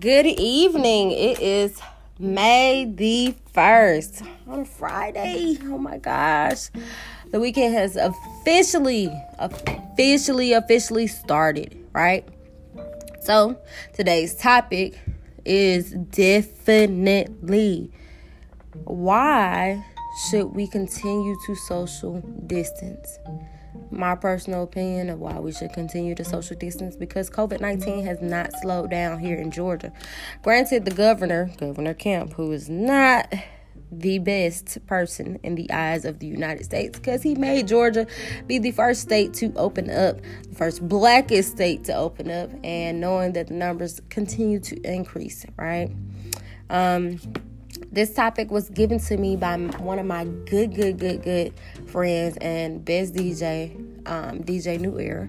Good evening. It is May the 1st on Friday. Oh my gosh. The weekend has officially, officially, officially started, right? So today's topic is definitely why should we continue to social distance? my personal opinion of why we should continue to social distance because COVID 19 has not slowed down here in Georgia. Granted, the governor, Governor Kemp, who is not the best person in the eyes of the United States because he made Georgia be the first state to open up, the first blackest state to open up, and knowing that the numbers continue to increase, right? Um, this topic was given to me by one of my good, good, good, good friends and best DJ, um, DJ New Era.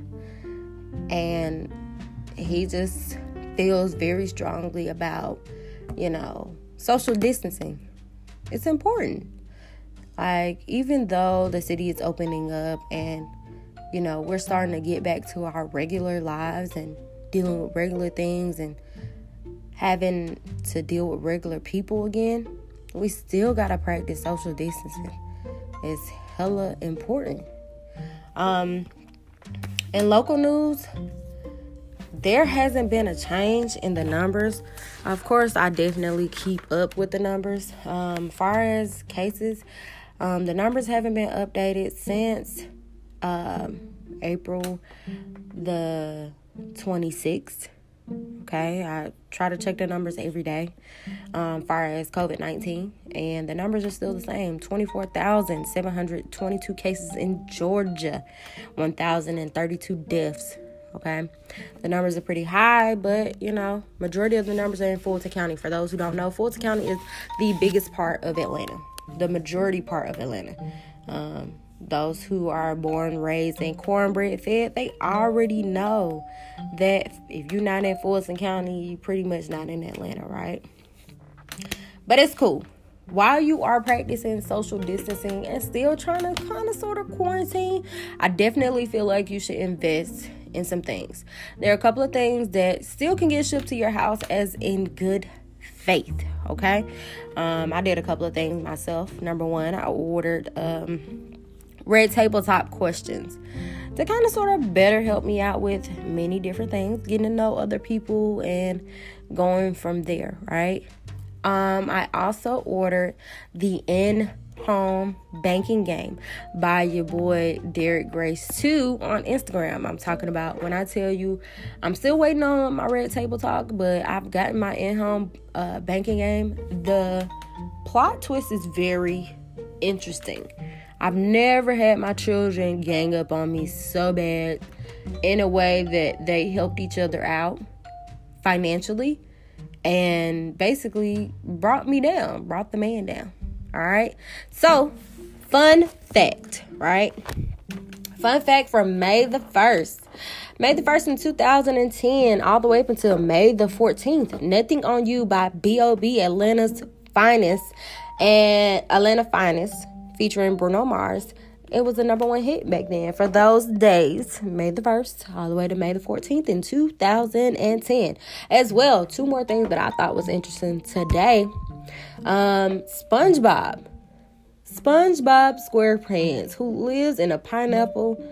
And he just feels very strongly about, you know, social distancing. It's important. Like, even though the city is opening up and, you know, we're starting to get back to our regular lives and dealing with regular things and having to deal with regular people again, we still gotta practice social distancing. It's hella important. Um, in local news, there hasn't been a change in the numbers. Of course, I definitely keep up with the numbers. Um, far as cases, um, the numbers haven't been updated since um, April the 26th. Okay, I try to check the numbers every day, um, far as COVID 19, and the numbers are still the same 24,722 cases in Georgia, 1,032 deaths. Okay, the numbers are pretty high, but you know, majority of the numbers are in Fulton County. For those who don't know, Fulton County is the biggest part of Atlanta, the majority part of Atlanta. Um, those who are born, raised, and cornbread fed, they already know that if you're not in Fulton County, you're pretty much not in Atlanta, right? But it's cool. While you are practicing social distancing and still trying to kind of sort of quarantine, I definitely feel like you should invest in some things. There are a couple of things that still can get shipped to your house as in good faith. Okay, um, I did a couple of things myself. Number one, I ordered um, red table talk questions to kind of sort of better help me out with many different things, getting to know other people and going from there, right? Um, I also ordered the in home banking game by your boy Derek Grace 2 on Instagram. I'm talking about when I tell you I'm still waiting on my red table talk, but I've gotten my in home uh, banking game. The plot twist is very interesting. I've never had my children gang up on me so bad in a way that they helped each other out financially and basically brought me down, brought the man down. All right. So, fun fact, right? Fun fact from May the 1st. May the 1st in 2010, all the way up until May the 14th. Nothing on You by B.O.B. Atlanta's Finest and Atlanta Finest featuring Bruno Mars. It was the number one hit back then for those days, May the 1st all the way to May the 14th in 2010. As well, two more things that I thought was interesting today. Um, SpongeBob. SpongeBob SquarePants, who lives in a pineapple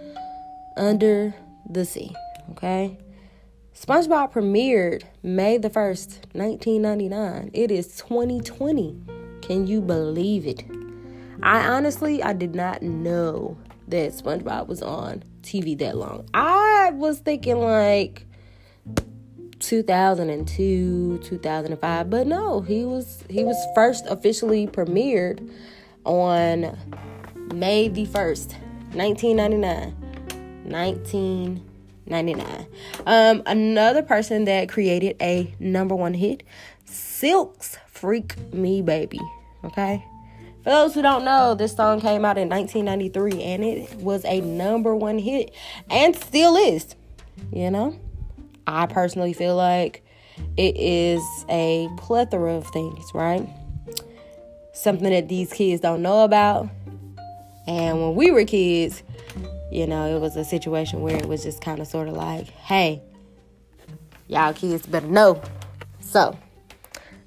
under the sea. Okay? SpongeBob premiered May the 1st, 1999. It is 2020. Can you believe it? I honestly I did not know that SpongeBob was on TV that long. I was thinking like 2002, 2005, but no, he was he was first officially premiered on May the 1st, 1999. 1999. Um another person that created a number 1 hit, Silk's Freak Me Baby, okay? For those who don't know, this song came out in 1993 and it was a number one hit and still is. You know, I personally feel like it is a plethora of things, right? Something that these kids don't know about. And when we were kids, you know, it was a situation where it was just kind of sort of like, hey, y'all kids better know So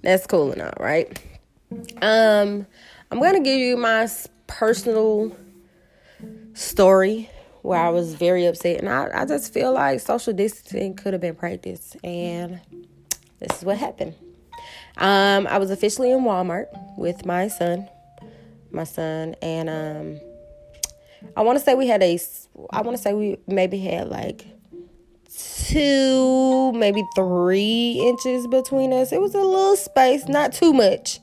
that's cool and all, right? Um, I'm gonna give you my personal story where I was very upset, and I, I just feel like social distancing could have been practiced, and this is what happened. Um, I was officially in Walmart with my son, my son, and um, I want to say we had a, I want to say we maybe had like two, maybe three inches between us. It was a little space, not too much,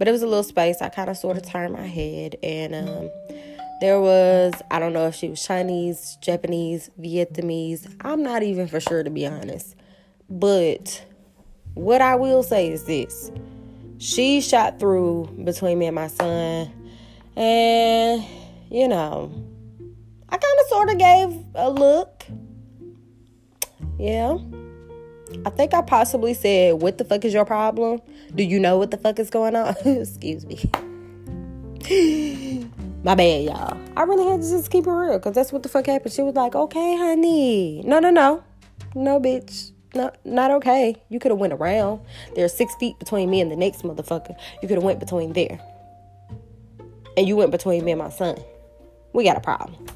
but it was a little space. I kind of sort of turned my head, and um, there was, I don't know if she was Chinese, Japanese, Vietnamese. I'm not even for sure, to be honest. But what I will say is this she shot through between me and my son, and you know, I kind of sort of gave a look yeah. I think I possibly said, What the fuck is your problem? Do you know what the fuck is going on? Excuse me. My bad, y'all. I really had to just keep it real because that's what the fuck happened. She was like, Okay, honey. No, no, no. No, bitch. No, not okay. You could have went around. There's six feet between me and the next motherfucker. You could have went between there. And you went between me and my son. We got a problem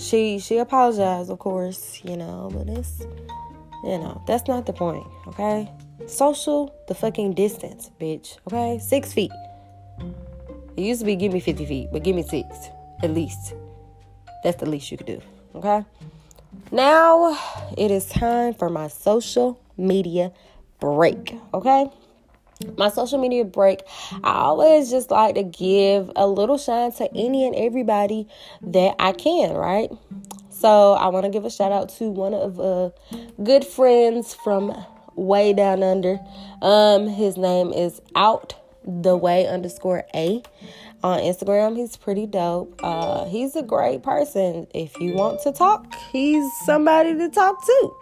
she she apologized, of course, you know, but it's you know, that's not the point, okay? Social the fucking distance, bitch. Okay? Six feet. It used to be give me 50 feet, but give me six, at least. That's the least you could do. Okay? Now it is time for my social media break. Okay? my social media break, I always just like to give a little shine to any and everybody that I can, right? So I want to give a shout out to one of uh good friends from way down under. Um, his name is out the way underscore a on Instagram. He's pretty dope. Uh, he's a great person. If you want to talk, he's somebody to talk to.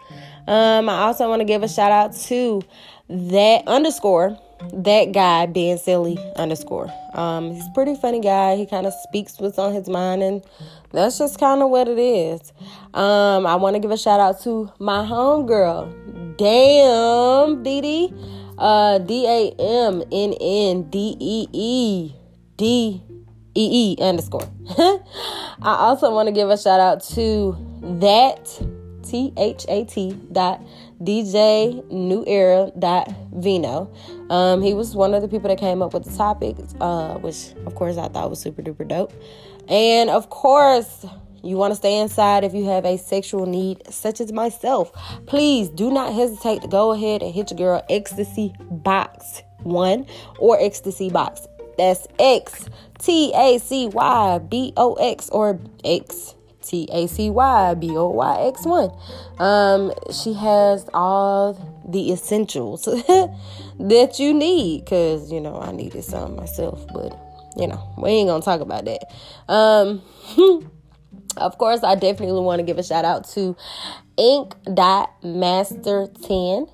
Um, I also want to give a shout out to that underscore that guy being silly underscore. Um, he's a pretty funny guy. He kind of speaks what's on his mind, and that's just kind of what it is. Um, I want to give a shout out to my homegirl, damn Dee uh, D A M N N D E E D E E underscore. I also want to give a shout out to that T H A T dot DJ New Era dot Vino. Um, he was one of the people that came up with the topic, uh, which of course I thought was super duper dope. And of course, you want to stay inside if you have a sexual need, such as myself. Please do not hesitate to go ahead and hit your girl Xtacy Box One or Xtacy Box. That's X T A C Y B O X or X T A C Y B O Y X 1. Um, she has all the essentials that you need because, you know, I needed some myself, but, you know, we ain't gonna talk about that. Um, of course, I definitely want to give a shout out to Ink Master 10.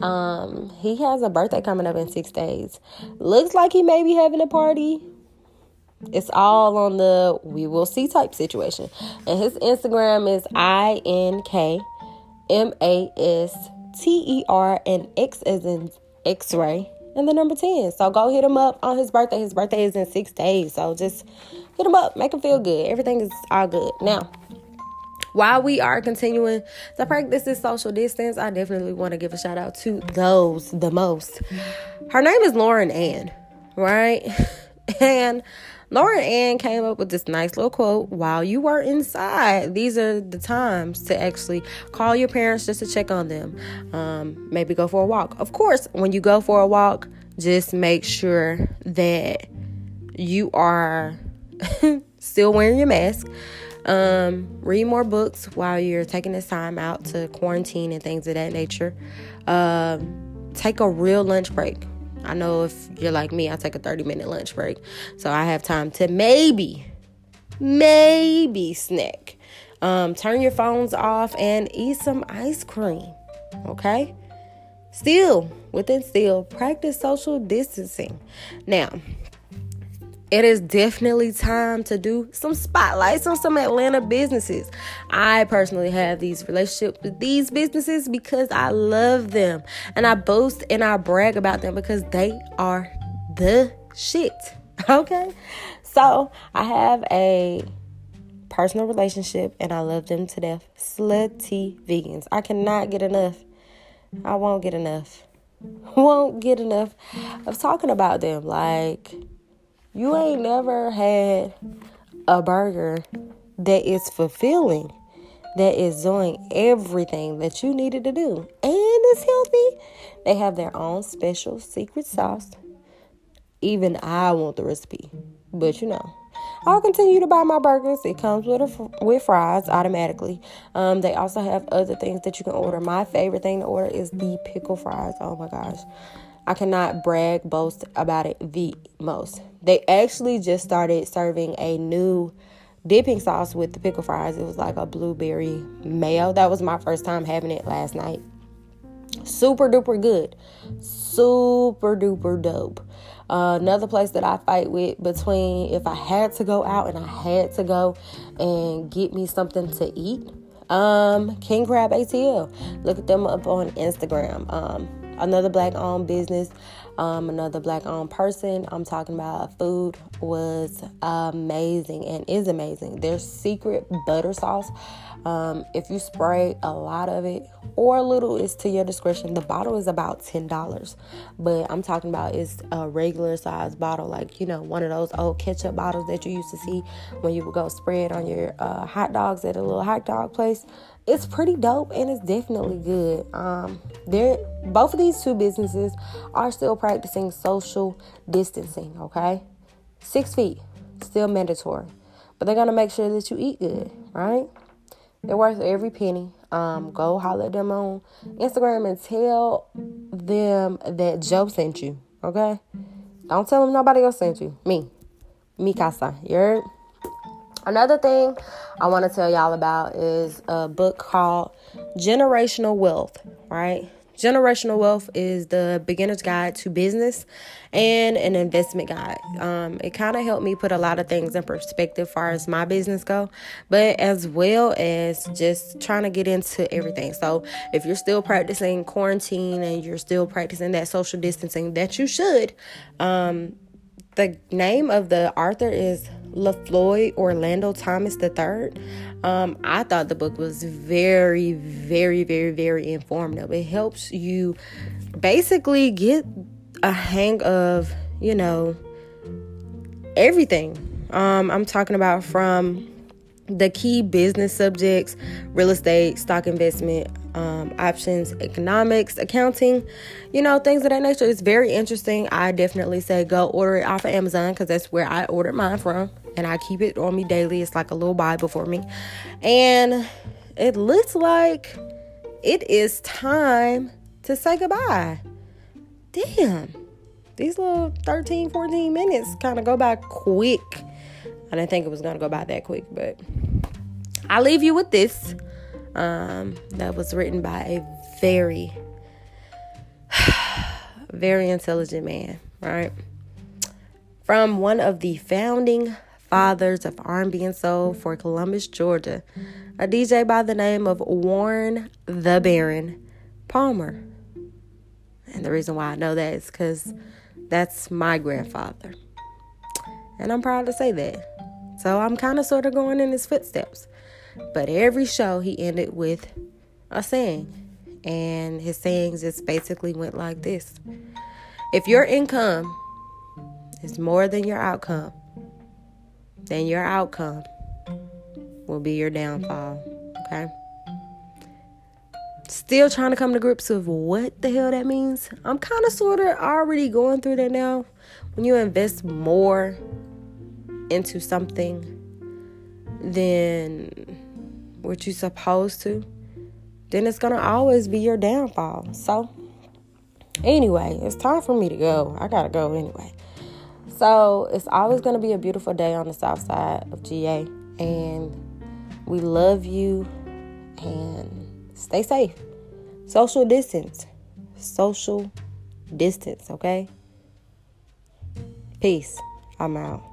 Um, he has a birthday coming up in six days. Looks like he may be having a party it's all on the we will see type situation. And his Instagram is I N K M A S T E R and X is in X ray and the number 10. So go hit him up on his birthday. His birthday is in six days. So just hit him up, make him feel good. Everything is all good. Now, while we are continuing to practice this social distance, I definitely want to give a shout out to those the most. Her name is Lauren Ann, right? And Lauren Ann came up with this nice little quote while you were inside. These are the times to actually call your parents just to check on them. Um, maybe go for a walk. Of course, when you go for a walk, just make sure that you are still wearing your mask. Um, read more books while you're taking this time out to quarantine and things of that nature. Um, take a real lunch break I know if you're like me, I take a 30 minute lunch break. So I have time to maybe, maybe snack. Um, turn your phones off and eat some ice cream. Okay? Still, within still, practice social distancing. Now, it is definitely time to do some spotlights on some Atlanta businesses. I personally have these relationships with these businesses because I love them and I boast and I brag about them because they are the shit. Okay? So, I have a personal relationship and I love them to death. Slutty vegans. I cannot get enough. I won't get enough. Won't get enough of talking about them. Like, you ain't never had a burger that is fulfilling, that is doing everything that you needed to do, and it's healthy. They have their own special secret sauce. Even I want the recipe, but you know. I'll continue to buy my burgers. It comes with a, with fries automatically. Um, they also have other things that you can order. My favorite thing to order is the pickle fries. Oh my gosh. I cannot brag, boast about it the most. They actually just started serving a new dipping sauce with the pickle fries. It was like a blueberry mayo. That was my first time having it last night. Super duper good. Super duper dope. Uh, another place that I fight with between if I had to go out and I had to go and get me something to eat, um, King Crab ATL. Look at them up on Instagram. Um, another black owned business, um, another black owned person. I'm talking about food was amazing and is amazing. Their secret butter sauce. Um, if you spray a lot of it or a little, it's to your discretion. The bottle is about ten dollars, but I'm talking about it's a regular size bottle, like you know one of those old ketchup bottles that you used to see when you would go spray it on your uh, hot dogs at a little hot dog place it's pretty dope and it's definitely good. Um, they're both of these two businesses are still practicing social distancing. Okay, six feet still mandatory, but they're gonna make sure that you eat good, right? They're worth every penny. Um, go holler at them on Instagram and tell them that Joe sent you. Okay, don't tell them nobody else sent you. Me, me casa. You heard? Another thing I want to tell y'all about is a book called Generational Wealth, right? Generational Wealth is the beginner's guide to business and an investment guide. Um, it kind of helped me put a lot of things in perspective far as my business go, but as well as just trying to get into everything. So if you're still practicing quarantine and you're still practicing that social distancing that you should, um, the name of the author is LaFloyd Orlando Thomas III. Um, I thought the book was very, very, very, very informative. It helps you basically get a hang of, you know, everything. Um, I'm talking about from the key business subjects real estate, stock investment, um, options, economics, accounting, you know, things of that nature. It's very interesting. I definitely say go order it off of Amazon because that's where I ordered mine from. And I keep it on me daily. It's like a little Bible for me. And it looks like it is time to say goodbye. Damn. These little 13, 14 minutes kind of go by quick. I didn't think it was going to go by that quick, but I'll leave you with this. Um, that was written by a very, very intelligent man, right? From one of the founding fathers of R&B and soul for Columbus, Georgia, a DJ by the name of Warren the Baron Palmer. And the reason why I know that is because that's my grandfather. And I'm proud to say that. So I'm kind of sort of going in his footsteps. But every show he ended with a saying. And his sayings just basically went like this If your income is more than your outcome, then your outcome will be your downfall. Okay? Still trying to come to grips with what the hell that means. I'm kind of sort of already going through that now. When you invest more into something than what you're supposed to, then it's gonna always be your downfall. So, anyway, it's time for me to go. I gotta go anyway. So, it's always gonna be a beautiful day on the south side of GA, and we love you and stay safe. Social distance. Social distance, okay? Peace. I'm out.